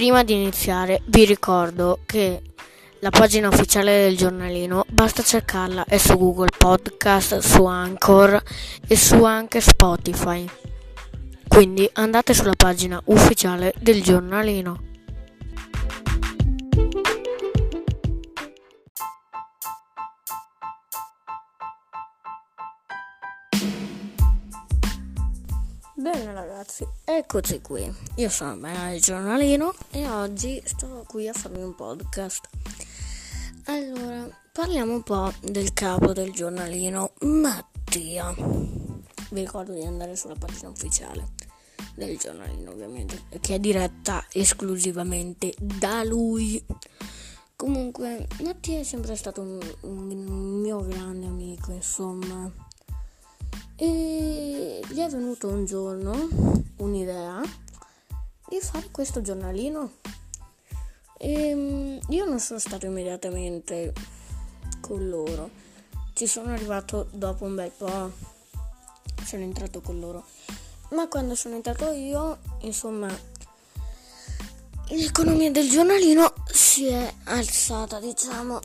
Prima di iniziare vi ricordo che la pagina ufficiale del giornalino basta cercarla è su Google Podcast, su Anchor e su anche Spotify. Quindi andate sulla pagina ufficiale del giornalino. Bene ragazzi, eccoci qui. Io sono Bena il giornalino e oggi sto qui a farmi un podcast. Allora, parliamo un po' del capo del giornalino, Mattia. Vi ricordo di andare sulla pagina ufficiale del giornalino, ovviamente, che è diretta esclusivamente da lui. Comunque, Mattia è sempre stato un, un mio grande amico, insomma e gli è venuto un giorno un'idea di fare questo giornalino. E ehm, io non sono stato immediatamente con loro, ci sono arrivato dopo un bel po', sono entrato con loro. Ma quando sono entrato io, insomma, l'economia del giornalino si è alzata, diciamo.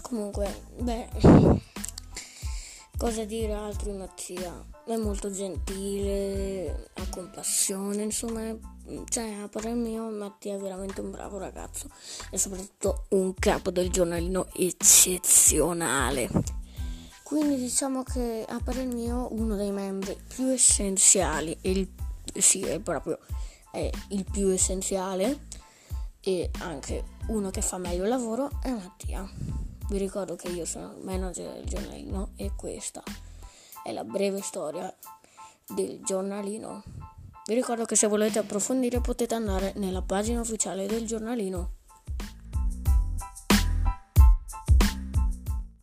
Comunque, beh, Cosa dire altro di Mattia? È molto gentile, ha compassione, insomma, cioè a parer mio Mattia è veramente un bravo ragazzo e soprattutto un capo del giornalino eccezionale. Quindi diciamo che a parer mio uno dei membri più essenziali, il, sì è proprio è il più essenziale e anche uno che fa meglio il lavoro è Mattia. Vi ricordo che io sono il manager del giornalino e questa è la breve storia del giornalino. Vi ricordo che se volete approfondire potete andare nella pagina ufficiale del giornalino.